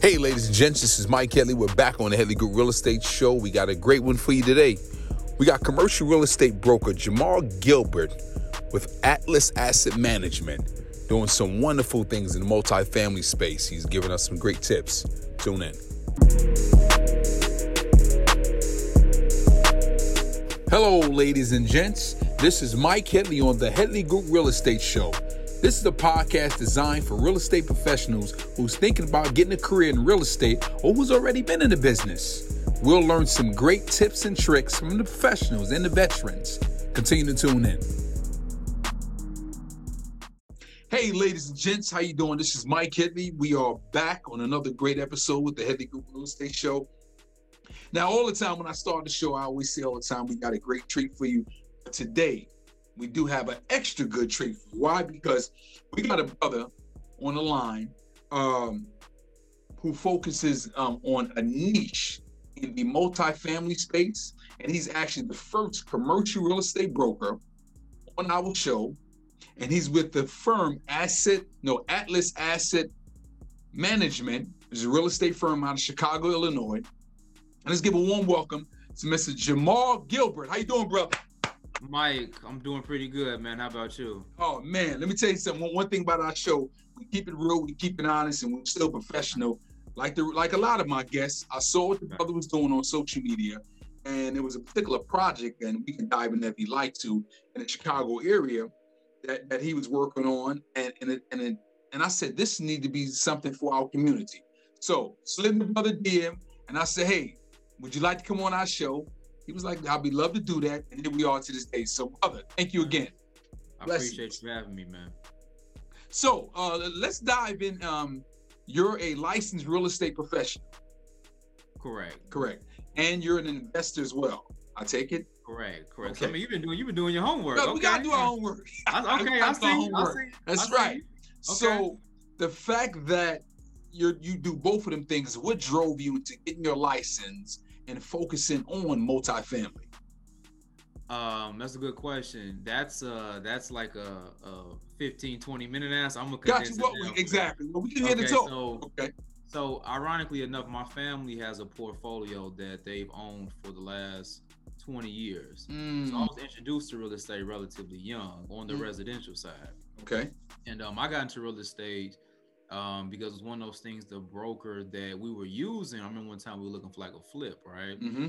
Hey, ladies and gents, this is Mike Headley. We're back on the Headley Group Real Estate Show. We got a great one for you today. We got commercial real estate broker Jimal Gilbert with Atlas Asset Management doing some wonderful things in the multifamily space. He's giving us some great tips. Tune in. Hello, ladies and gents. This is Mike Headley on the Headley Group Real Estate Show. This is a podcast designed for real estate professionals who's thinking about getting a career in real estate or who's already been in the business. We'll learn some great tips and tricks from the professionals and the veterans. Continue to tune in. Hey, ladies and gents, how you doing? This is Mike Headley. We are back on another great episode with the Headley Group Real Estate Show. Now, all the time when I start the show, I always say all the time, we got a great treat for you. Today, we do have an extra good treat. Why? Because we got a brother on the line um, who focuses um, on a niche in the multifamily space, and he's actually the first commercial real estate broker on our show, and he's with the firm Asset No Atlas Asset Management, which is a real estate firm out of Chicago, Illinois. And let's give a warm welcome to Mr. Jimal Gilbert. How you doing, brother? Mike, I'm doing pretty good, man. How about you? Oh man, let me tell you something. One, one thing about our show, we keep it real, we keep it honest, and we're still professional. Like the like a lot of my guests, I saw what the brother was doing on social media, and it was a particular project, and we can dive in if you like to, in the Chicago area that, that he was working on, and and it, and it, and I said this need to be something for our community. So slid the brother DM, and I said, hey, would you like to come on our show? He was like, I'd be love to do that. And here we are to this day. So, brother, thank you again. I appreciate you having me, man. So uh, let's dive in. Um, you're a licensed real estate professional. Correct. Correct. And you're an investor as well. I take it. Correct. Correct. Okay. So, I mean, you've been doing you've been doing your homework. No, okay. we gotta do our homework. I, okay, I, I, see, homework. I see. That's right. Okay. So the fact that you you do both of them things, what drove you to getting your license and focusing on multifamily? Um, that's a good question. That's uh that's like a, a 15, 20 minute answer. I'm gonna got you. What we, exactly. Well, we can okay, hear the talk. So, okay. So ironically enough, my family has a portfolio that they've owned for the last 20 years. Mm. So I was introduced to real estate relatively young on the mm. residential side. Okay. And um, I got into real estate um, because it's one of those things. The broker that we were using, I remember one time we were looking for like a flip, right? Mm-hmm.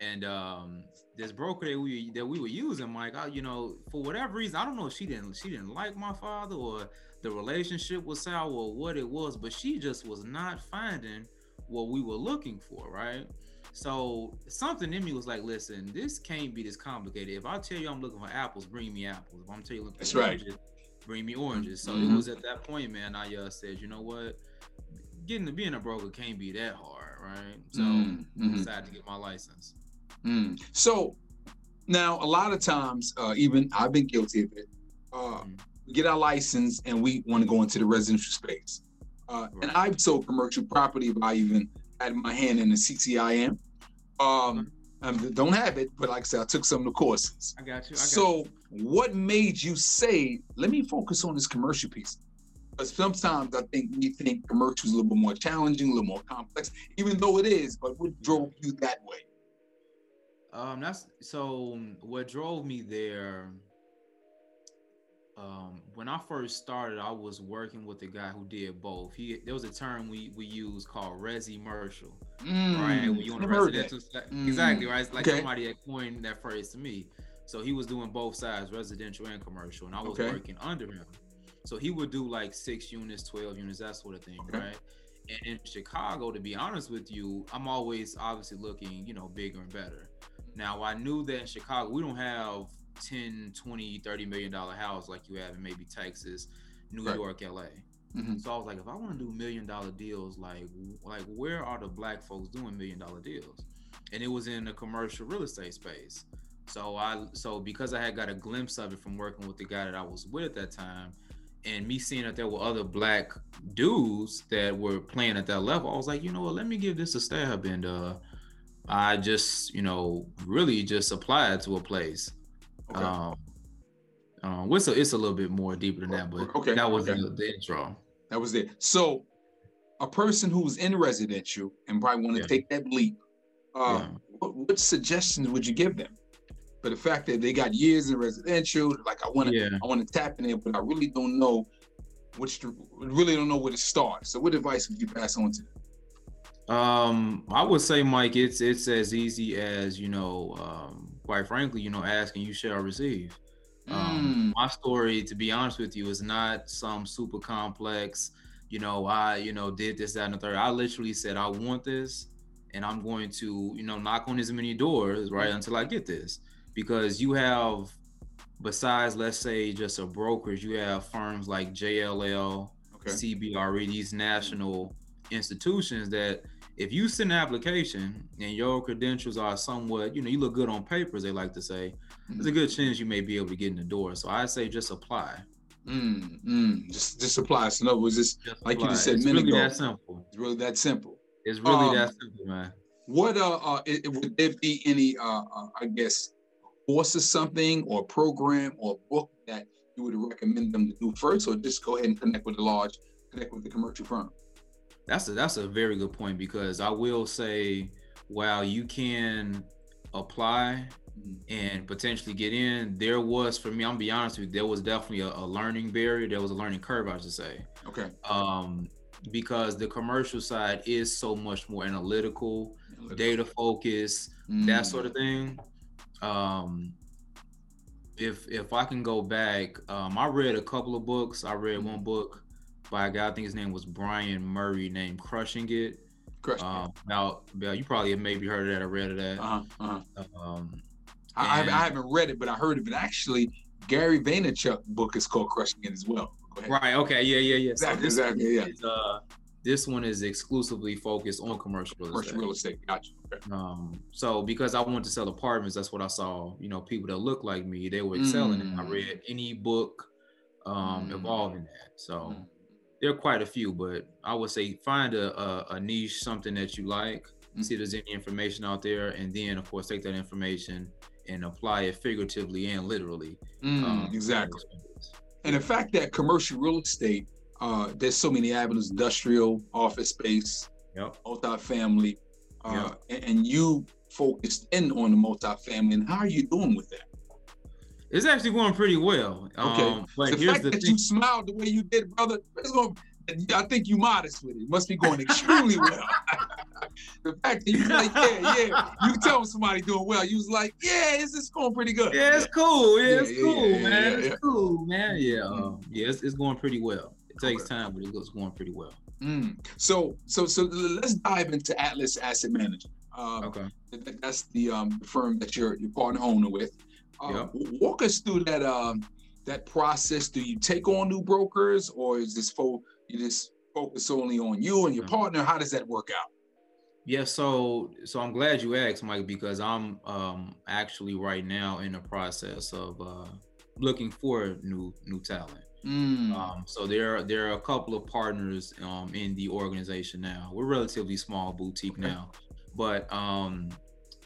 And um, this broker that we that we were using, Mike, I, you know, for whatever reason, I don't know if she didn't she didn't like my father or the relationship was sour or what it was, but she just was not finding what we were looking for, right? So something in me was like, listen, this can't be this complicated. If I tell you I'm looking for apples, bring me apples. If I'm telling you looking for That's right. oranges, bring me oranges. So mm-hmm. it was at that point, man, I uh, said, you know what? Getting to being a broker can't be that hard, right? So mm-hmm. I decided to get my license. Mm. So now a lot of times, uh, even I've been guilty of it. Uh, mm-hmm. We get our license and we want to go into the residential space. Uh, right. And I've sold commercial property. I even had my hand in the CCIM. Um, I don't have it, but like I said, I took some of the courses. I got you. I got so, you. what made you say, "Let me focus on this commercial piece"? Because sometimes I think we think commercial is a little bit more challenging, a little more complex, even though it is. But what drove you that way? Um, that's so. What drove me there um, when I first started, I was working with a guy who did both. He there was a term we we use called resi-mercial, mm, right? When you on the residential, mm, exactly right. like okay. somebody had coined that phrase to me. So he was doing both sides, residential and commercial, and I was okay. working under him. So he would do like six units, twelve units, that sort of thing, okay. right? And in Chicago, to be honest with you, I'm always obviously looking, you know, bigger and better. Now I knew that in Chicago we don't have 10 20 30 million dollar house like you have in maybe texas new right. york la mm-hmm. so i was like if i want to do million dollar deals like like where are the black folks doing million dollar deals and it was in the commercial real estate space so i so because i had got a glimpse of it from working with the guy that i was with at that time and me seeing that there were other black dudes that were playing at that level i was like you know what let me give this a stab and uh I just, you know, really just applied to a place. Okay. Um, um, it's a, it's a little bit more deeper than that, but okay. that was okay. the, the, intro. That was it. So a person who's in residential and probably want to yeah. take that leap, uh, yeah. what, what, suggestions would you give them? For the fact that they got years in residential, like I want to, yeah. I want to tap in there, but I really don't know which, really don't know where to start. So, what advice would you pass on to them? Um, I would say, Mike, it's it's as easy as you know. Um, quite frankly, you know, asking you shall receive. Um, mm. My story, to be honest with you, is not some super complex you know, I, you know, did this, that, and the third. I literally said, I want this, and I'm going to, you know, knock on as many doors, right, until I get this. Because you have, besides, let's say, just a brokerage, you have firms like JLL, okay. CBRE, these national institutions that if you send an application and your credentials are somewhat, you know, you look good on paper, as they like to say, mm-hmm. there's a good chance you may be able to get in the door. So I say just apply. Mm, mm. Just just applies. In other words, it's just like apply. you just said. It's really ago, that simple. It's really that simple. It's really um, that simple, man. What uh, uh it, would there be any uh, uh I guess course or something or program or book that you would recommend them to do first, or just go ahead and connect with the large, connect with the commercial firm? That's a that's a very good point because I will say, while you can apply and potentially get in, there was for me, I'm be honest with you, there was definitely a, a, learning barrier. There was a learning curve, I should say. Okay. Um, because the commercial side is so much more analytical, analytical. data focused, mm. that sort of thing. Um, if if I can go back, um, I read a couple of books. I read one book by a guy, I think his name was Brian Murray, named Crushing It. Crushing um, now, you probably have maybe heard of that or read of that. Uh-huh, uh-huh. Um, I, I, haven't read it, but I heard of it. Actually, Gary Vaynerchuk book is called Crushing It as well. Right. Okay. Yeah. Yeah. Yeah. Exactly. So exactly. Yeah. Is, uh, this one is exclusively focused on commercial real commercial estate. real estate. Gotcha. Okay. Um, so because I wanted to sell apartments, that's what I saw. You know, people that look like me, they were excelling. Mm. I read any book um, mm. involving that. So mm. There are quite a few, but I would say find a, a, a niche, something that you like. Mm. See if there's any information out there, and then of course take that information and apply it figuratively and literally. Mm, um, exactly. And the fact that commercial real estate, uh, there's so many avenues: industrial, office space, yep. multifamily, uh, yep. and, and you focused in on the multifamily. And how are you doing with that? It's actually going pretty well. Okay, um, but the fact the that thing. you smiled the way you did, brother, it's going. I think you modest with it. it must be going extremely well. the fact that you like, yeah, yeah, you tell somebody doing well, you was like, yeah, it's, it's going pretty good. Yeah, it's cool. Yeah, it's yeah, cool, yeah, man. it's cool, man. Yeah, um, yeah, it's, it's going pretty well. It takes time, but it's going pretty well. Mm. So, so, so let's dive into Atlas Asset Management. Um, okay, that's the um, firm that you're your partner owner with. Uh, yep. Walk us through that um, that process. Do you take on new brokers, or is this for you just focus only on you and your mm-hmm. partner? How does that work out? Yeah, so so I'm glad you asked, Mike, because I'm um actually right now in the process of uh looking for new new talent. Mm. Um, so there there are a couple of partners um in the organization now. We're relatively small boutique okay. now, but um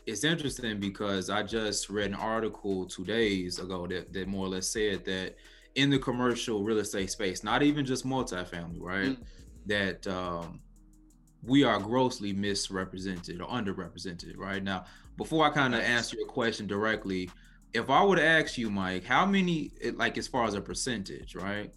it's interesting because I just read an article two days ago that, that more or less said that in the commercial real estate space, not even just multifamily, right? Mm. That um, we are grossly misrepresented or underrepresented right now. Before I kind of answer your question directly, if I would ask you, Mike, how many, like as far as a percentage, right?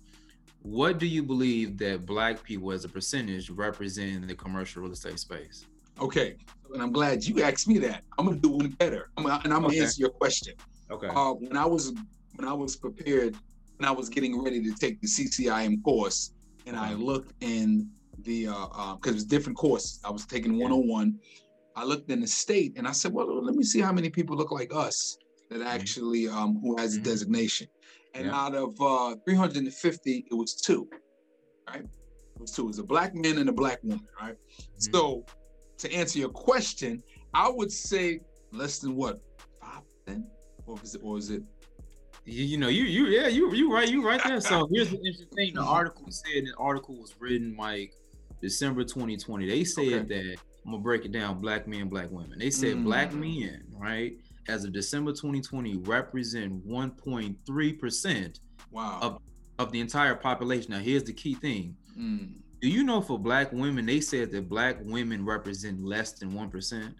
What do you believe that Black people as a percentage represent in the commercial real estate space? Okay, and I'm glad you asked me that. I'm gonna do one better, I'm gonna, and I'm gonna okay. answer your question. Okay. Uh, when I was when I was prepared, when I was getting ready to take the CCIM course, and I uh-huh. looked in the uh because it was different courses. I was taking 101. I looked in the state and I said, well, let me see how many people look like us that mm-hmm. actually um who has a mm-hmm. designation. And yeah. out of uh 350, it was two, right? It was two. It was a black man and a black woman, right? Mm-hmm. So to answer your question, I would say less than what five percent, or is it, or is it you, you know, you you yeah, you you right, you right there. So here's the interesting thing. The article said the article was written like December 2020. They said okay. that I'm gonna break it down, black men, black women. They said mm. black men, right, as of December 2020 represent 1.3 percent wow of, of the entire population. Now here's the key thing. Mm. Do you know for black women, they said that black women represent less than one percent.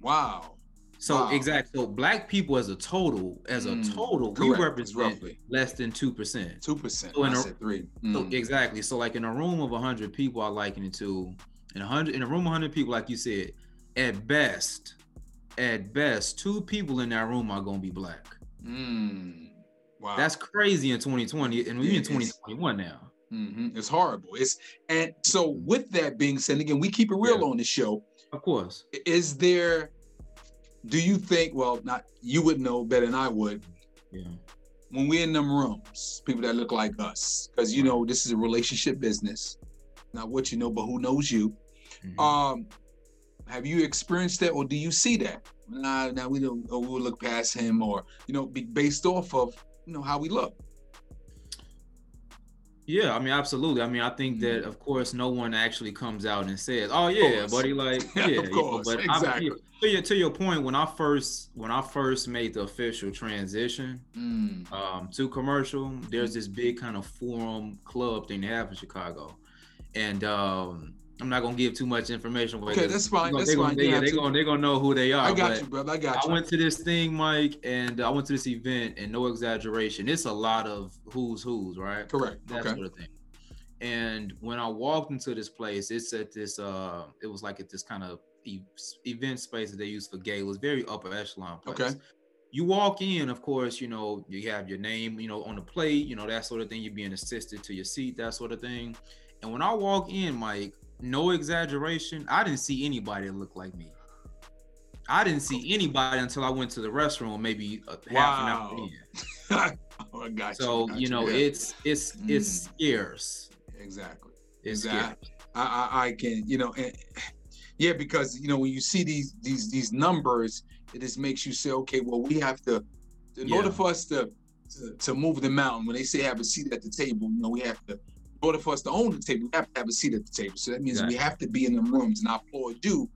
Wow. So wow. exactly. So black people as a total, as a mm, total, correct. we represent less than two percent. Two percent. So in a, three. Mm. So exactly. So like in a room of hundred people, I liken it to in a hundred in a room of hundred people, like you said, at best, at best, two people in that room are gonna be black. Mm. Wow. That's crazy in 2020, and we're in 2021 now. Mm-hmm. It's horrible. It's and so with that being said, again, we keep it real yeah. on the show. Of course. Is there do you think, well, not you would know better than I would. Yeah. When we're in them rooms, people that look like us, because you know this is a relationship business, not what you know, but who knows you. Mm-hmm. Um, have you experienced that, or do you see that? Nah, now we don't, or we'll look past him, or you know, be based off of you know how we look. Yeah, I mean, absolutely. I mean, I think that mm-hmm. of course no one actually comes out and says, "Oh yeah, buddy," like yeah, of course, you know, but exactly. I, to your to your point, when I first when I first made the official transition mm. um, to commercial, there's this big kind of forum club thing they have in Chicago, and um, I'm not gonna give too much information. Okay, that's fine. That's fine. They, are gonna they're gonna know who they are. I got you, brother. I got you. I went to this thing, Mike, and I went to this event, and no exaggeration, it's a lot of who's who's, right? Correct. That okay. sort of thing. And when I walked into this place, it's at this uh, it was like at this kind of event space that they use for gay. It was very upper echelon place. Okay. You walk in, of course, you know, you have your name, you know, on the plate, you know, that sort of thing. You're being assisted to your seat, that sort of thing. And when I walk in, Mike, no exaggeration, I didn't see anybody that looked like me. I didn't see anybody until I went to the restroom, maybe a, wow. half an hour in. oh, so you, you know, yeah. it's it's mm. it's scarce. Exactly. It's exactly. I, I, I can, you know, and yeah, because you know when you see these these these numbers, it just makes you say, okay, well, we have to, in yeah. order for us to, to, to move the mountain. When they say have a seat at the table, you know, we have to. In order for us to own the table, we have to have a seat at the table. So that means exactly. we have to be in the rooms, and I applaud you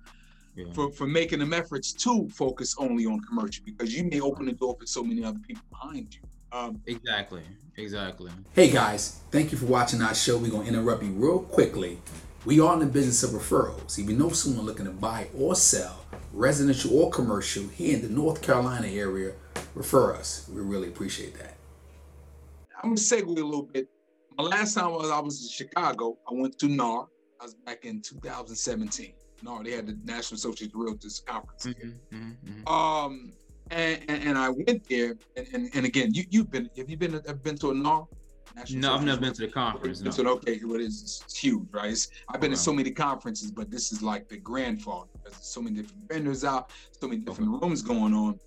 yeah. for, for making them efforts to focus only on commercial because you may open the door for so many other people behind you. Um, exactly, exactly. Hey guys, thank you for watching our show. We're gonna interrupt you real quickly we are in the business of referrals. If you know someone looking to buy or sell, residential or commercial, here in the North Carolina area, refer us. We really appreciate that. I'm gonna segue a little bit. My last time was I was in Chicago. I went to NAR. I was back in 2017. NAR, they had the National Association of Realtors conference. Mm-hmm, mm-hmm, mm-hmm. Um, and, and, and, I went there, and, and, and again, you you've been have you been have been to a NAR? National no, I've never been to the conference. No. So okay, well, it's, it's huge, right? It's, I've been okay. in so many conferences, but this is like the grandfather there's so many different vendors out, so many different okay. rooms going on.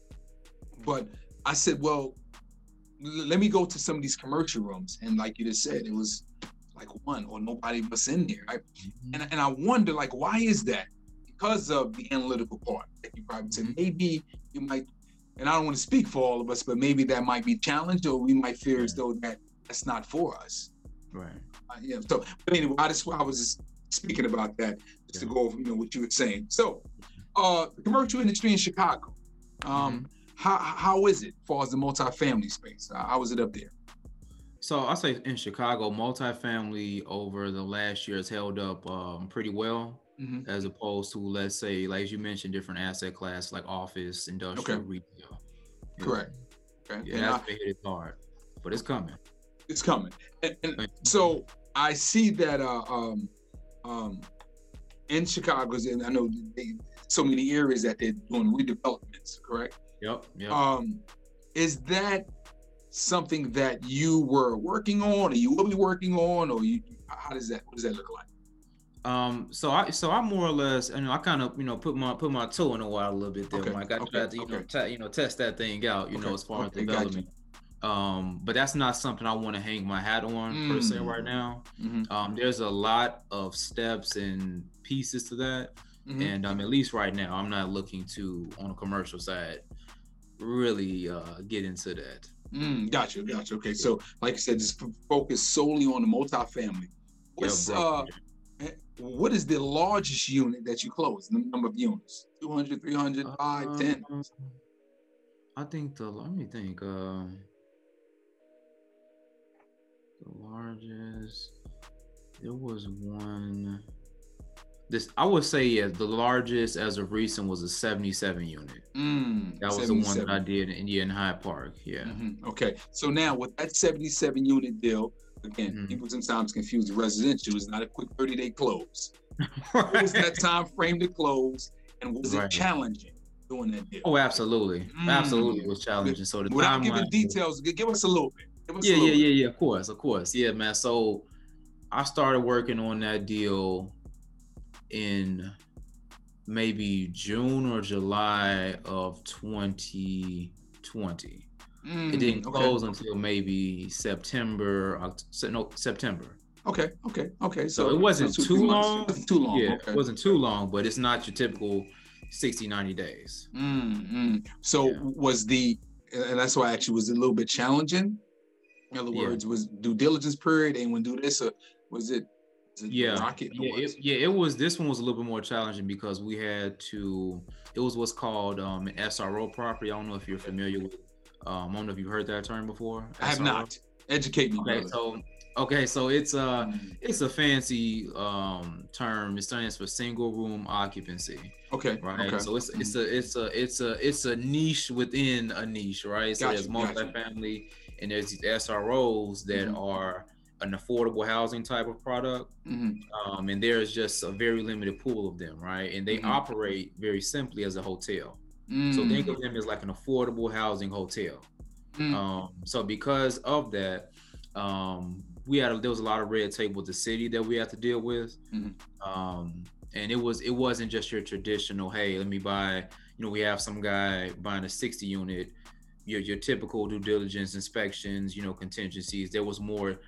But I said, well, let me go to some of these commercial rooms, and like you just said, it was like one or nobody was in there, right? Mm-hmm. And and I wonder, like, why is that? Because of the analytical part. that you probably said, mm-hmm. maybe you might and I don't want to speak for all of us, but maybe that might be challenged, or we might fear as though that that's not for us. Right. Uh, yeah. So, but anyway, I just I was just speaking about that just yeah. to go over, you know, what you were saying. So, uh, the commercial industry in Chicago. Um, mm-hmm. How how is it as far as the multifamily space? Uh, how is it up there? So I say in Chicago, multifamily over the last year has held up um, pretty well, mm-hmm. as opposed to let's say, like you mentioned, different asset class like office, industrial, okay. retail. Correct. Okay. Yeah, and that's I, hit hard, but it's coming. It's coming. And, and so I see that uh, um, um, in Chicago, and I know they, so many areas that they're doing redevelopments, correct? Yep. Yep. Um, is that something that you were working on, or you will be working on, or you? How does that? What does that look like? Um, so I so I more or less, you know, I kind of you know put my put my toe in the water a little bit there. Okay. Like I okay. tried to you okay. know t- you know test that thing out, you okay. know, as far as development. Um, but that's not something I want to hang my hat on mm. per se right mm. now. Mm-hmm. Um, there's a lot of steps and pieces to that. Mm-hmm. And um, at least right now, I'm not looking to on a commercial side really uh, get into that. Mm, gotcha, gotcha. Okay, so like I said, just focus solely on the multifamily. What's uh, eh, what is the largest unit that you close? The number of units? 200, 300, 5, 10? Uh, I think the let me think. Uh, the largest. There was one. This I would say yeah, the largest as of recent was a 77 unit. Mm, that was the one that I did in Indian Hyde Park. Yeah. Mm-hmm. Okay. So now with that 77 unit deal, again, mm-hmm. people sometimes confuse residential. It's not a quick 30 day close. right. What was that time frame to close, and was right. it challenging? Doing that deal. Oh, absolutely, mm. absolutely, it was challenging. So the without giving details, give us a little bit. Yeah, yeah, yeah, yeah. Of course, of course. Yeah, man. So I started working on that deal in maybe June or July of 2020. Mm, it didn't close okay. until maybe September, no September. Okay, okay, okay. So, so it wasn't so too long. It wasn't too long. Yeah, okay. it wasn't too long, but it's not your typical 60, 90 days. Mm, so yeah. was the, and that's why actually was a little bit challenging. In other words, yeah. was due diligence period, and when do this, or was it yeah, rocket yeah, it, yeah. It was. This one was a little bit more challenging because we had to. It was what's called um, an SRO property. I don't know if you're familiar with. Um, I don't know if you've heard that term before. SRO. I have not. Educate me. Okay, so okay, so it's a mm. it's a fancy um, term. It stands for single room occupancy. Okay. Right. Okay. So it's it's a it's a it's a it's a niche within a niche, right? So gotcha, there's multifamily gotcha. and there's these SROs that mm-hmm. are an affordable housing type of product. Mm-hmm. Um, and there's just a very limited pool of them, right? And they mm-hmm. operate very simply as a hotel. Mm-hmm. So think of them as like an affordable housing hotel. Mm. Um, so because of that, um, we had a, there was a lot of red tape with the city that we had to deal with. Mm-hmm. Um, and it was it wasn't just your traditional, hey, let me buy, you know, we have some guy buying a 60 unit, your your typical due diligence inspections, you know, contingencies. There was more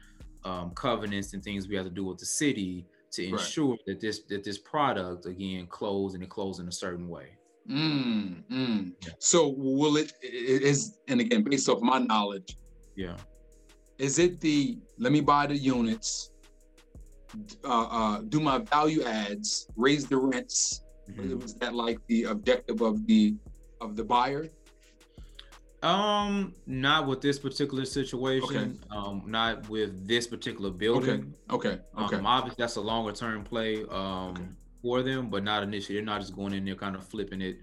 um, covenants and things we have to do with the city to ensure right. that this that this product again closed and it closed in a certain way. Mm, mm. Yeah. So will it, it is and again based off my knowledge, yeah. Is it the let me buy the units, uh, uh, do my value adds, raise the rents? Mm-hmm. Was that like the objective of the of the buyer? Um, not with this particular situation. Okay. Um, not with this particular building. Okay. Okay. Okay. Um, obviously, that's a longer term play. Um, okay. for them, but not initially. They're not just going in there, kind of flipping it,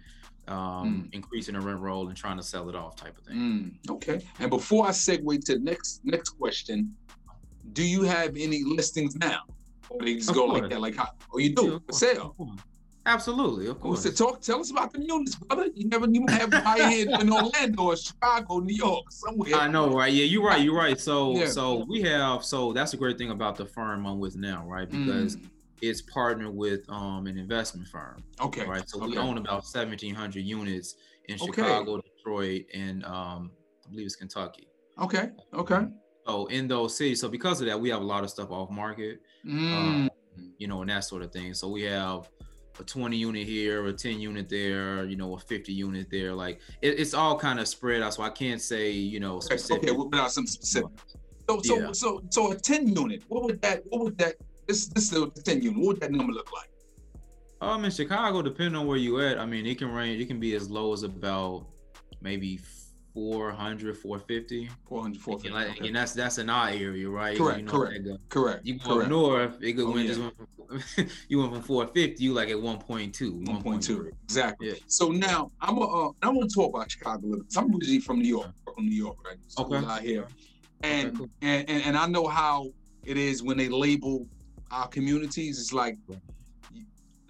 um, mm. increasing the rent roll and trying to sell it off, type of thing. Mm. Okay. And before I segue to next next question, do you have any listings now, or they just of go course. like that? Like how? Oh, you do yeah, for sale. Absolutely, of course. So talk, tell us about the units, brother. You never even have buy in in Orlando or Chicago, New York, somewhere. I know, right? Yeah, you're right. You're right. So, yeah. so we have. So that's a great thing about the firm I'm with now, right? Because mm. it's partnered with um an investment firm. Okay. Right. So okay. we own about 1,700 units in Chicago, okay. Detroit, and um I believe it's Kentucky. Okay. Okay. So in those cities, so because of that, we have a lot of stuff off market. Mm. Um, you know, and that sort of thing. So we have a 20 unit here, a 10 unit there, you know, a 50 unit there. Like it, it's all kind of spread out. So I can't say, you know, specific. Okay, okay we'll some specific. So so yeah. so so a 10 unit, what would that what would that this this is a 10 unit, what would that number look like? Um in Chicago, depending on where you at, I mean it can range, it can be as low as about maybe 400, 450. 400, 450. And, like, okay. and that's that's in our area, right? Correct, you know, correct, correct. You go correct. north, it could oh, went yeah. just went from, you went from 450, you like at 1.2. 1.2, exactly. Yeah. So now I'm uh, I want to talk about Chicago a little bit. I'm originally from New York, from New York, right? So okay. Out here, and, okay, cool. and and and I know how it is when they label our communities. It's like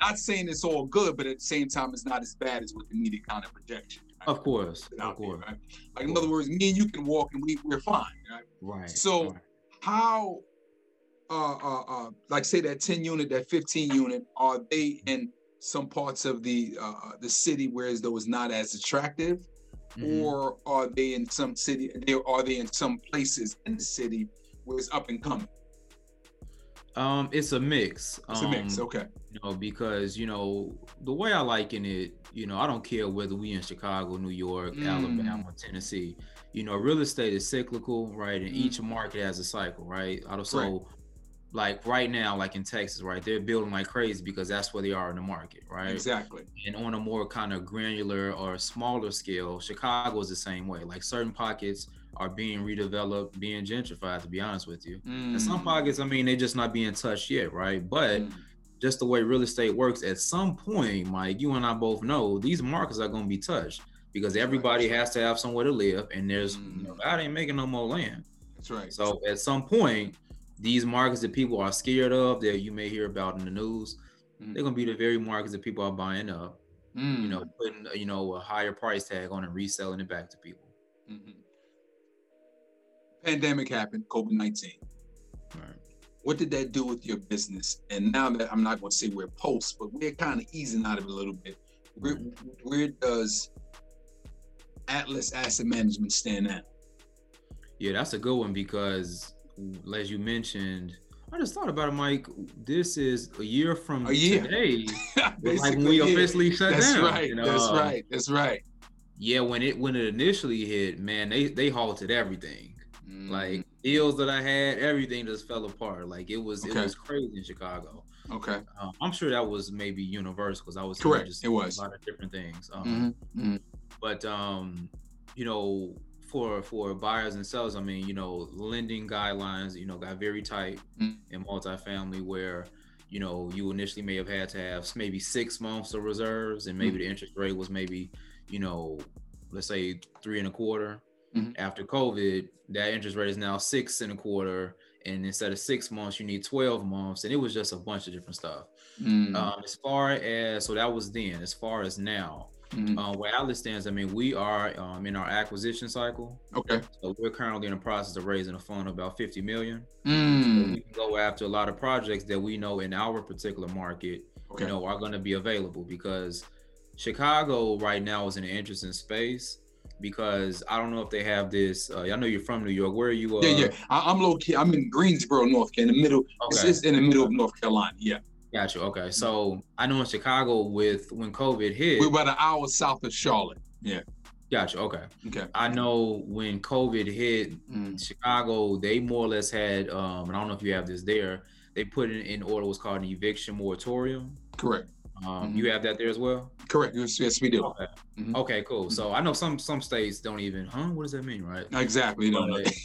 not saying it's all good, but at the same time, it's not as bad as what the media kind of projection. Of course, of course. Right? Like in other words, me and you can walk and we we're fine, right? Right. So right. how, uh, uh, uh, like say that ten unit, that fifteen unit, are they in some parts of the uh, the city whereas though it's not as attractive, mm-hmm. or are they in some city? There are they in some places in the city where it's up and coming? Um, it's a mix. It's um, a mix. Um, okay. You know, because you know the way I liken it, you know, I don't care whether we in Chicago, New York, mm. Alabama, Tennessee. You know, real estate is cyclical, right? And mm. each market has a cycle, right? So, right. like right now, like in Texas, right, they're building like crazy because that's where they are in the market, right? Exactly. And on a more kind of granular or smaller scale, Chicago is the same way. Like certain pockets are being redeveloped, being gentrified. To be honest with you, mm. and some pockets, I mean, they're just not being touched yet, right? But mm. just the way real estate works, at some point, Mike, you and I both know these markets are going to be touched because everybody has to have somewhere to live, and there's mm. you know, God ain't making no more land. That's right. So at some point, these markets that people are scared of, that you may hear about in the news, mm. they're gonna be the very markets that people are buying up. Mm. You know, putting you know a higher price tag on and reselling it back to people. Mm-hmm. Pandemic happened, COVID nineteen. Right. What did that do with your business? And now that I'm not going to say we're post, but we're kind of easing out of it a little bit. Where, mm-hmm. where does Atlas Asset Management stand now? Yeah, that's a good one because, as you mentioned, I just thought about it, Mike. This is a year from a year. today, like when we officially shut down. That's down. Right. You know? That's right. That's right. Yeah, when it when it initially hit, man, they they halted everything. Mm. Like deals that I had, everything just fell apart. Like it was okay. it was crazy in Chicago. Okay. Um, I'm sure that was maybe universal because I was correct. Just it was a lot of different things. Um, mm-hmm. Mm-hmm. But um, you know, for for buyers and sellers, I mean, you know, lending guidelines, you know, got very tight mm-hmm. in multifamily where you know you initially may have had to have maybe six months of reserves and maybe mm-hmm. the interest rate was maybe you know let's say three and a quarter mm-hmm. after covid that interest rate is now six and a quarter and instead of six months you need 12 months and it was just a bunch of different stuff mm. um, as far as so that was then as far as now Mm-hmm. Uh, where Atlas stands, I mean, we are um, in our acquisition cycle. Okay. So we're currently in the process of raising a fund of about 50 million. Mm. So we can go after a lot of projects that we know in our particular market, okay. you know, are going to be available because Chicago right now is in an interesting space because I don't know if they have this. Uh, I know you're from New York. Where are you? Uh, yeah, yeah. I, am low key. I'm in Greensboro, North Carolina, in the middle. Okay. It's, it's in the middle of North Carolina. Yeah. Gotcha. Okay. So I know in Chicago with when COVID hit, we're about an hour south of Charlotte. Yeah. Gotcha. Okay. Okay. I know when COVID hit mm. Chicago, they more or less had, um, and I don't know if you have this there, they put in, in order what's called an eviction moratorium. Correct. Um, mm-hmm. You have that there as well. Correct. Yes, yes we do. Okay. Mm-hmm. okay cool. Mm-hmm. So I know some some states don't even. Huh? What does that mean? Right. Exactly.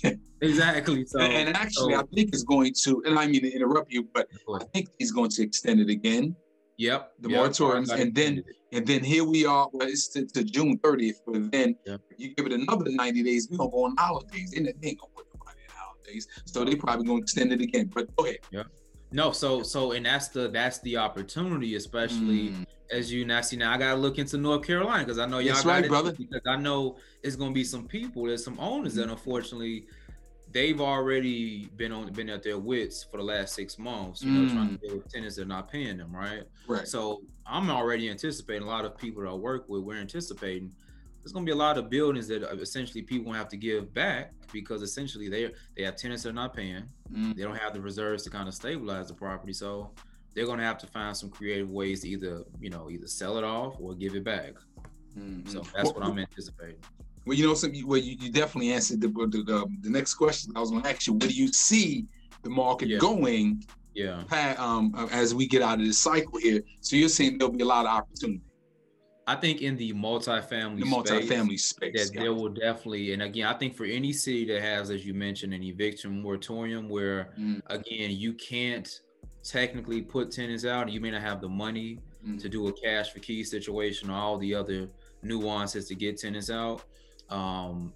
exactly. So and, and actually, so, I think it's going to. And I mean to interrupt you, but I think he's going to extend it again. Yep. The yep. moratoriums, and then and then here we are. Well, it's to, to June 30th, but then yep. you give it another 90 days. We gonna go on holidays. And they ain't gonna put nobody in holidays, so they probably gonna extend it again. But go ahead. Yeah. No, so so and that's the that's the opportunity, especially mm. as you now see now I gotta look into North Carolina because I know y'all that's got right, it brother. Because I know it's gonna be some people, there's some owners mm. that unfortunately they've already been on been at their wits for the last six months, you know, trying to mm. deal with tenants that are not paying them, right? Right. So I'm already anticipating a lot of people that I work with, we're anticipating there's going to be a lot of buildings that essentially people have to give back because essentially they they have tenants that are not paying. Mm. They don't have the reserves to kind of stabilize the property, so they're going to have to find some creative ways to either you know either sell it off or give it back. Mm-hmm. So that's well, what I'm anticipating. Well, you know, some well, you, you definitely answered the, the, the the next question. I was going to ask you, where do you see the market yeah. going? Yeah. Um, as we get out of this cycle here, so you're saying there'll be a lot of opportunity. I think in the multifamily the multifamily space, that there will definitely, and again, I think for any city that has, as you mentioned, an eviction moratorium, where mm. again you can't technically put tenants out, you may not have the money mm. to do a cash for key situation or all the other nuances to get tenants out. Um,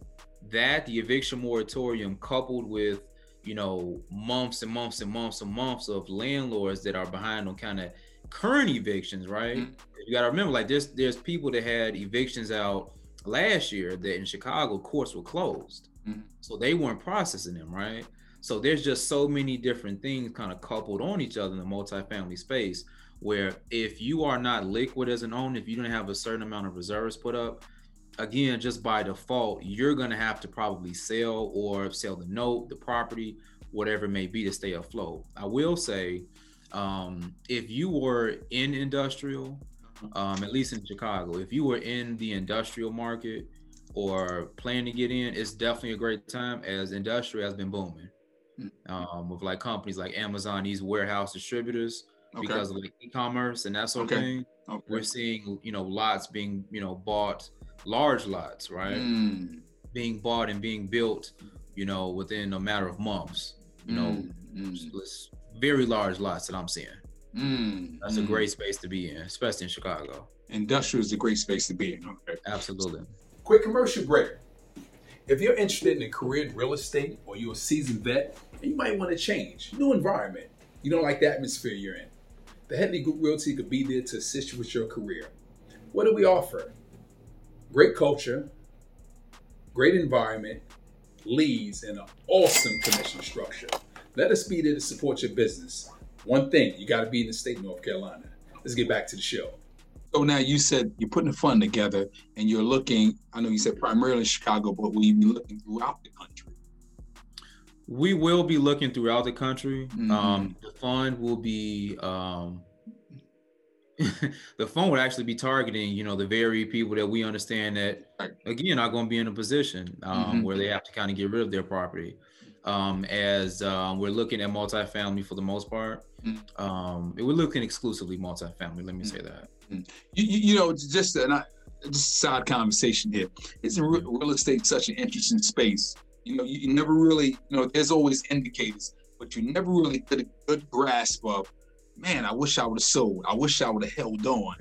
that the eviction moratorium coupled with you know months and months and months and months of landlords that are behind on kind of current evictions, right? Mm-hmm. You got to remember, like there's there's people that had evictions out last year that in Chicago courts were closed, mm-hmm. so they weren't processing them, right? So there's just so many different things kind of coupled on each other in the multifamily space where if you are not liquid as an owner, if you don't have a certain amount of reserves put up, again, just by default, you're going to have to probably sell or sell the note, the property, whatever it may be to stay afloat. I will say um, if you were in industrial, um, at least in Chicago, if you were in the industrial market or planning to get in, it's definitely a great time as industrial has been booming. Um, with like companies like Amazon, these warehouse distributors, okay. because of like e-commerce and that sort okay. of thing. Okay. We're seeing, you know, lots being, you know, bought, large lots, right? Mm. being bought and being built, you know, within a matter of months. You know, mm, mm. Very large lots that I'm seeing. Mm, That's a mm. great space to be in, especially in Chicago. Industrial is a great space to be in. Okay. Absolutely. Quick commercial break. If you're interested in a career in real estate or you're a seasoned vet and you might want to change, new environment, you don't like the atmosphere you're in, the Headley Group Realty could be there to assist you with your career. What do we offer? Great culture, great environment, leads, and an awesome commission structure. Let us be there to support your business. One thing, you got to be in the state of North Carolina. Let's get back to the show. So now you said you're putting a fund together and you're looking, I know you said primarily in Chicago, but will you be looking throughout the country? We will be looking throughout the country. Mm-hmm. Um, the fund will be um, the fund would actually be targeting, you know, the very people that we understand that again are going to be in a position um, mm-hmm. where they have to kind of get rid of their property. Um, as um, we're looking at multifamily for the most part, mm-hmm. um, we're looking exclusively multifamily. Let me say that. You, you know, just a just side conversation here. Isn't real estate such an interesting space? You know, you, you, never really, you know, there's always indicators, but you never really get a good grasp of, man, I wish I would have sold. I wish I would have held on.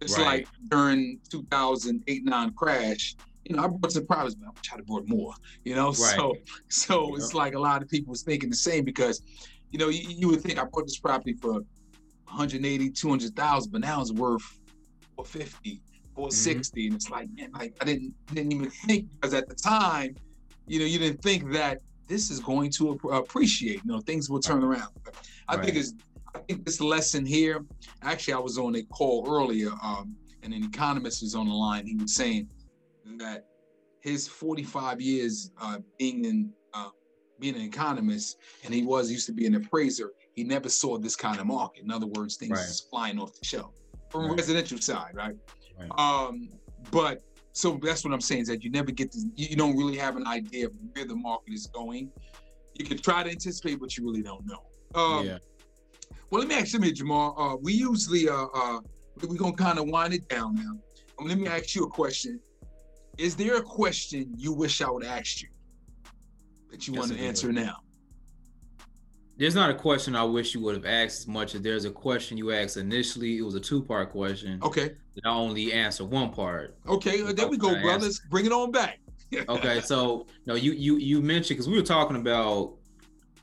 It's right. like during 2008 9 crash, you know, I brought some but I wish I'd have brought more, you know? Right. So, so yeah. it's like a lot of people was thinking the same because, you know, you, you would think I bought this property for 180, 200,000, but now it's worth 450, 460. Mm-hmm. And it's like, man, like I didn't didn't even think because at the time, you know, you didn't think that this is going to appreciate, you know, things will turn around. But I right. think it's I think this lesson here, actually I was on a call earlier, um, and an economist was on the line. He was saying that his 45 years uh, being in uh, being an economist, and he was used to be an appraiser he never saw this kind of market. In other words, things right. flying off the shelf from right. residential side, right? right? Um, but so that's what I'm saying is that you never get to, you don't really have an idea of where the market is going. You can try to anticipate, but you really don't know. Um, yeah. Well, let me ask you, Jimal. Uh, we usually uh, uh, we're gonna kind of wind it down now. Um, let me ask you a question. Is there a question you wish I would ask you that you want to answer now? there's not a question I wish you would have asked as much as there's a question you asked initially. It was a two part question. Okay. That I only answer one part. Okay, there we go, brothers. Bring it on back. okay, so no, you you you mentioned because we were talking about,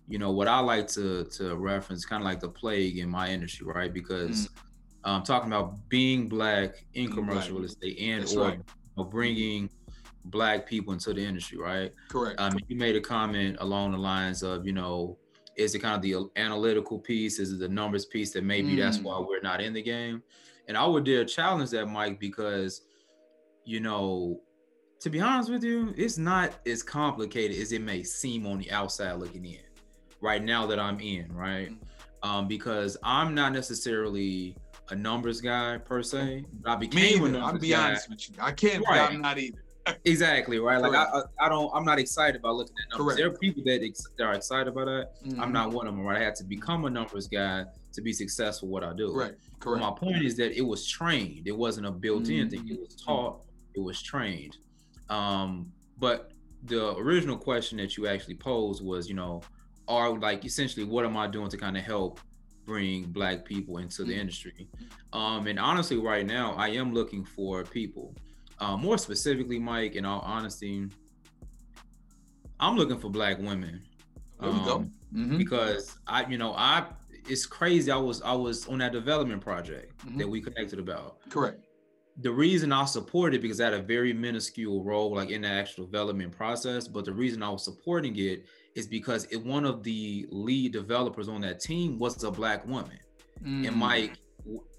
you know, what I like to to reference, kind of like the plague in my industry, right? Because mm. I'm talking about being black in commercial black. real estate and That's or right. Know, bringing black people into the industry, right? Correct. Um, you made a comment along the lines of, you know, is it kind of the analytical piece? Is it the numbers piece that maybe mm. that's why we're not in the game? And I would dare challenge that, Mike, because you know, to be honest with you, it's not as complicated as it may seem on the outside looking in. Right now that I'm in, right? Mm. Um, because I'm not necessarily a numbers guy per se. But I became Me a numbers I'll be guy. honest with you. I can't. Right. I'm not either exactly right. Like I, I, don't, I'm not excited about looking at numbers. Correct. There are people that, ex- that are excited about that. Mm-hmm. I'm not one of them. Right, I had to become a numbers guy to be successful what I do. Right, correct. But my point is that it was trained. It wasn't a built-in mm-hmm. thing. It was taught. It was trained. Um, but the original question that you actually posed was, you know, are like essentially what am I doing to kind of help bring black people into the mm-hmm. industry? Um, and honestly, right now, I am looking for people. Uh, more specifically, Mike, in all honesty, I'm looking for black women. There um, go. Mm-hmm. Because I, you know, I it's crazy. I was I was on that development project mm-hmm. that we connected about. Correct. The reason I supported because I had a very minuscule role, like in the actual development process. But the reason I was supporting it is because it, one of the lead developers on that team was a black woman, mm. and Mike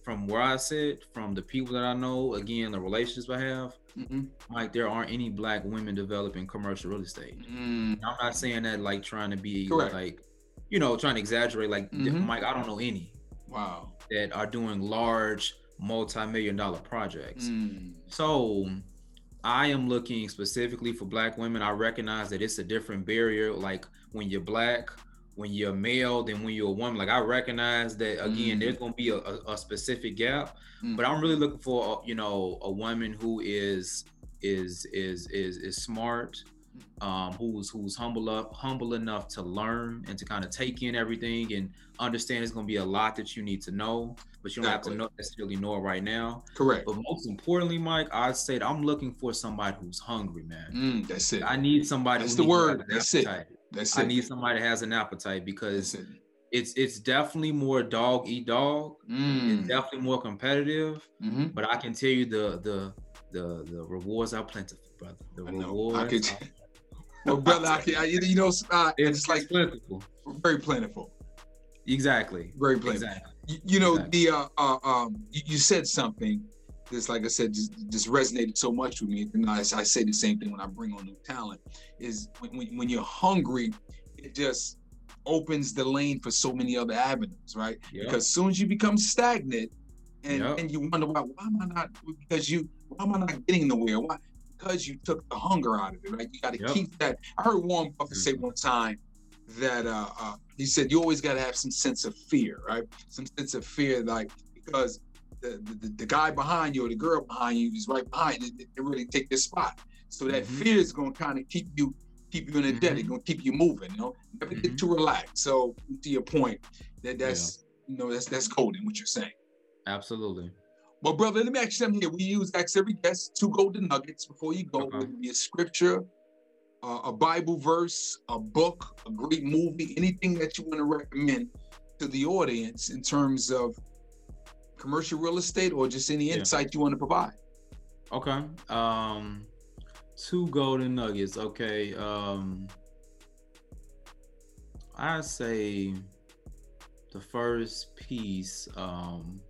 from where I sit, from the people that I know, again, the relationships I have, mm-hmm. like there aren't any black women developing commercial real estate. Mm. I'm not saying that like trying to be Correct. like, you know, trying to exaggerate. Like, mm-hmm. Mike, I don't know any. Wow. That are doing large multi-million dollar projects. Mm. So I am looking specifically for black women. I recognize that it's a different barrier. Like when you're black, when you're male than when you're a woman. Like I recognize that again, mm. there's gonna be a, a, a specific gap, mm. but I'm really looking for you know a woman who is is is is is smart, um, who's who's humble up humble enough to learn and to kind of take in everything and understand it's going to be a lot that you need to know, but you don't exactly. have to know, necessarily know it right now. Correct. But most importantly, Mike, I said I'm looking for somebody who's hungry, man. Mm, that's it. I need somebody. That's the word. That's appetite. it. That's it. I need somebody that has an appetite because it. it's it's definitely more dog eat dog. Mm. It's definitely more competitive. Mm-hmm. But I can tell you the the the the rewards are plentiful, brother. The I rewards. I could, well, brother, I can, I, you know, uh, it's, it's like plentiful, very plentiful. Exactly. Very plentiful. Exactly. You, you know, exactly. the uh, uh, um, you, you, said something that's like I said, just, just resonated so much with me. And I, I, say the same thing when I bring on new talent. Is when, when, when you're hungry, it just opens the lane for so many other avenues, right? Yep. Because as soon as you become stagnant, and yep. and you wonder why why am I not because you why am I not getting nowhere? Why because you took the hunger out of it, right? You got to yep. keep that. I heard Warren Buffett say mm-hmm. one time that uh, uh, he said you always got to have some sense of fear, right? Some sense of fear, like because the, the, the guy behind you or the girl behind you is right behind it. They really take this spot. So that mm-hmm. fear is going to kind of keep you keep you in a mm-hmm. debt. It's going to keep you moving. You know, never get mm-hmm. too relaxed. So to your point, that that's yeah. you know that's that's golden what you're saying. Absolutely. Well, brother, let me ask you something here. We use ask every guest two golden nuggets before you go. Uh-huh. be a scripture, uh, a Bible verse, a book, a great movie, anything that you want to recommend to the audience in terms of commercial real estate or just any yeah. insight you want to provide. Okay. Um, two golden nuggets. Okay. Um, I say the first piece. Um,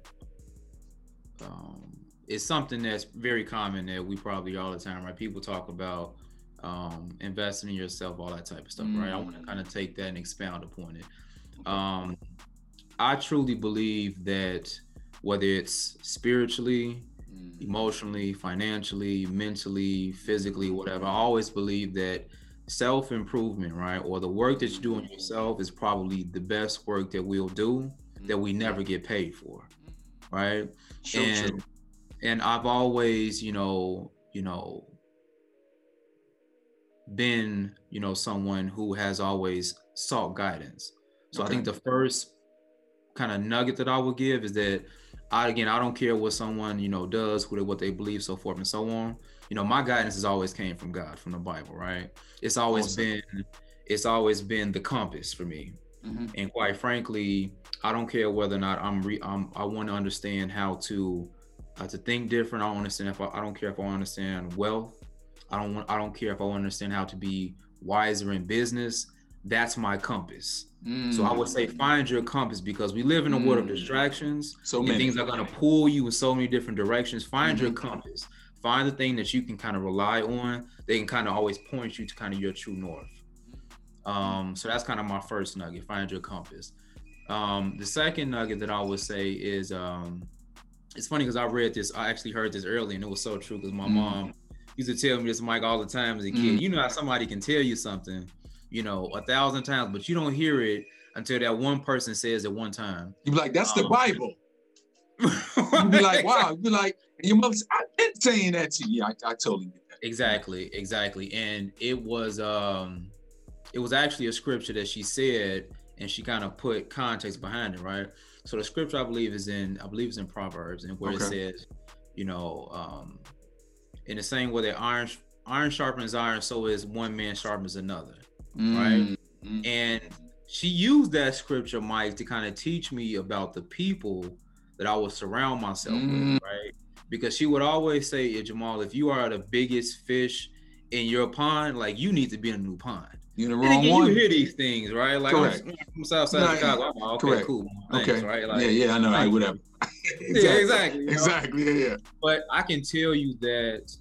um, it's something that's very common that we probably all the time, right? People talk about um, investing in yourself, all that type of stuff, mm. right? I want to mm. kind of take that and expound upon it. Um, I truly believe that whether it's spiritually, mm. emotionally, financially, mentally, physically, whatever, I always believe that self improvement, right, or the work that you do on yourself is probably the best work that we'll do that we never get paid for, right? True, and true. and I've always, you know, you know, been, you know, someone who has always sought guidance. So okay. I think the first kind of nugget that I would give is that I again I don't care what someone you know does, who they, what they believe, so forth and so on. You know, my guidance has always came from God, from the Bible, right? It's always awesome. been it's always been the compass for me. Mm-hmm. And quite frankly, I don't care whether or not I'm, re- I'm I want to understand how to uh, to think different. I don't understand if I, I don't care if I understand wealth. I don't want I don't care if I want to understand how to be wiser in business. That's my compass. Mm. So I would say mm. find your compass because we live in a mm. world of mm. distractions. So many things are gonna pull you in so many different directions. Find mm-hmm. your compass. Find the thing that you can kind of rely on. They can kind of always point you to kind of your true north. Um, so that's kind of my first nugget. Find your compass. Um, the second nugget that I would say is um, it's funny because I read this. I actually heard this early, and it was so true because my mm. mom used to tell me this, Mike, all the time as a kid. Mm. You know how somebody can tell you something, you know, a thousand times, but you don't hear it until that one person says it one time. You be like, "That's um, the Bible." you be like, "Wow." You be like, "Your mother, I've been saying that to you." I, I totally get that. Exactly, exactly, and it was um it was actually a scripture that she said and she kind of put context behind it, right? So the scripture I believe is in I believe it's in Proverbs and where okay. it says, you know, um, in the same way that iron iron sharpens iron, so is one man sharpens another, mm-hmm. right? Mm-hmm. And she used that scripture, Mike, to kind of teach me about the people that I would surround myself mm-hmm. with, right? Because she would always say, Jimal, if you are the biggest fish in your pond, like you need to be in a new pond. You the wrong one. You hear these things, right? Like Correct. I'm from Southside no, Chicago. I'm okay, Correct. cool. Thanks, okay. Right? Like, yeah, yeah, I know. Like, whatever. exactly. Yeah, exactly. Exactly. Yeah, yeah. But I can tell you that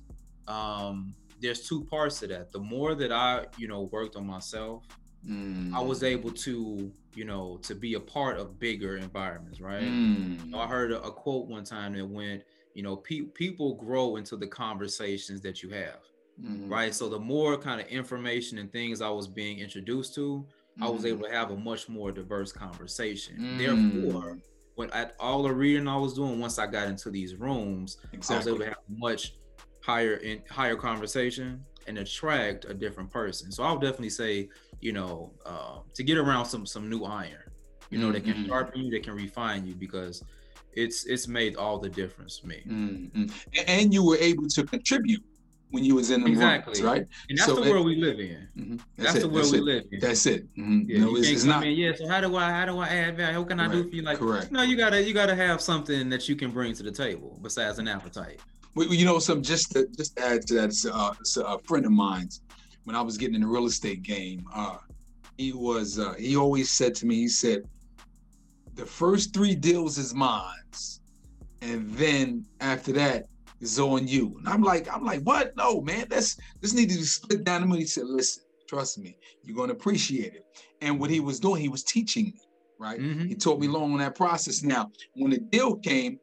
um, there's two parts to that. The more that I, you know, worked on myself, mm. I was able to, you know, to be a part of bigger environments, right? Mm. You know, I heard a, a, quote one time that went, you know, pe- people grow into the conversations that you have. Mm-hmm. right? So the more kind of information and things I was being introduced to, mm-hmm. I was able mm-hmm. to have a much more diverse conversation. Mm-hmm. Therefore, when at all the reading I was doing, once I got into these rooms, exactly. I was able to have much higher in higher conversation and attract a different person. So I'll definitely say, you know, uh, to get around some some new iron, you know, mm-hmm. they can mm-hmm. sharpen you, they can refine you because it's it's made all the difference to me. Mm-hmm. And you were able to contribute when you was in the exactly. rooms, right? And that's so the world we live in. Mm-hmm. That's, that's the world we live in. That's it. Mm-hmm. Yeah, no, it's, it's not. In, yeah. So how do I how do I add value? What can I do for you? Like, Correct. no, you gotta you gotta have something that you can bring to the table besides an appetite. Well, you know, some just to, just to add to that, uh, a friend of mine's when I was getting in the real estate game. Uh, he was uh, he always said to me, he said, the first three deals is mine, and then after that is on you. And I'm like, I'm like, what? No, man, that's this needed to be split down the middle. He said, listen, trust me, you're gonna appreciate it. And what he was doing, he was teaching me, right? Mm-hmm. He taught me long on that process. Now, when the deal came,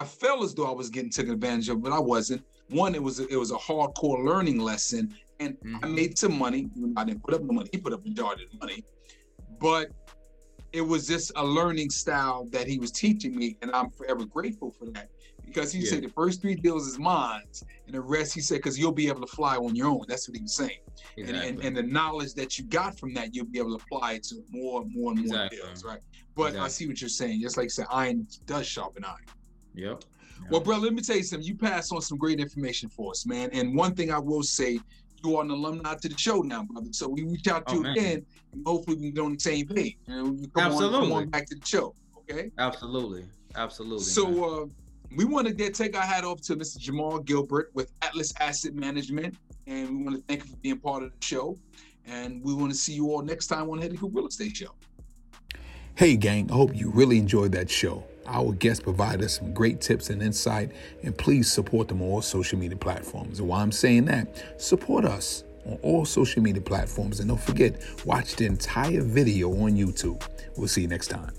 I felt as though I was getting taken advantage of, but I wasn't. One, it was a, it was a hardcore learning lesson, and mm-hmm. I made some money. I didn't put up the money; he put up majority of the money, but it was just a learning style that he was teaching me, and I'm forever grateful for that. Because he yeah. said the first three deals is mine, and the rest he said because you'll be able to fly on your own. That's what he was saying. Exactly. And, and, and the knowledge that you got from that, you'll be able to apply it to more and more and more exactly. deals, right? But exactly. I see what you're saying. Just like you said, iron does sharpen iron. Yep. Well, bro, let me tell you something. You passed on some great information for us, man. And one thing I will say, you are an alumni to the show now, brother. So we reach out to oh, you man. again. And hopefully we can get on the same page. You come Absolutely. On, come on back to the show. Okay. Absolutely. Absolutely. So uh, we want to take our hat off to Mr. Jimal Gilbert with Atlas Asset Management, and we want to thank you for being part of the show. And we want to see you all next time on Headley Group Real Estate Show. Hey, gang! I hope you really enjoyed that show. Our guests provide us some great tips and insight, and please support them on all social media platforms. And while I'm saying that, support us on all social media platforms. And don't forget, watch the entire video on YouTube. We'll see you next time.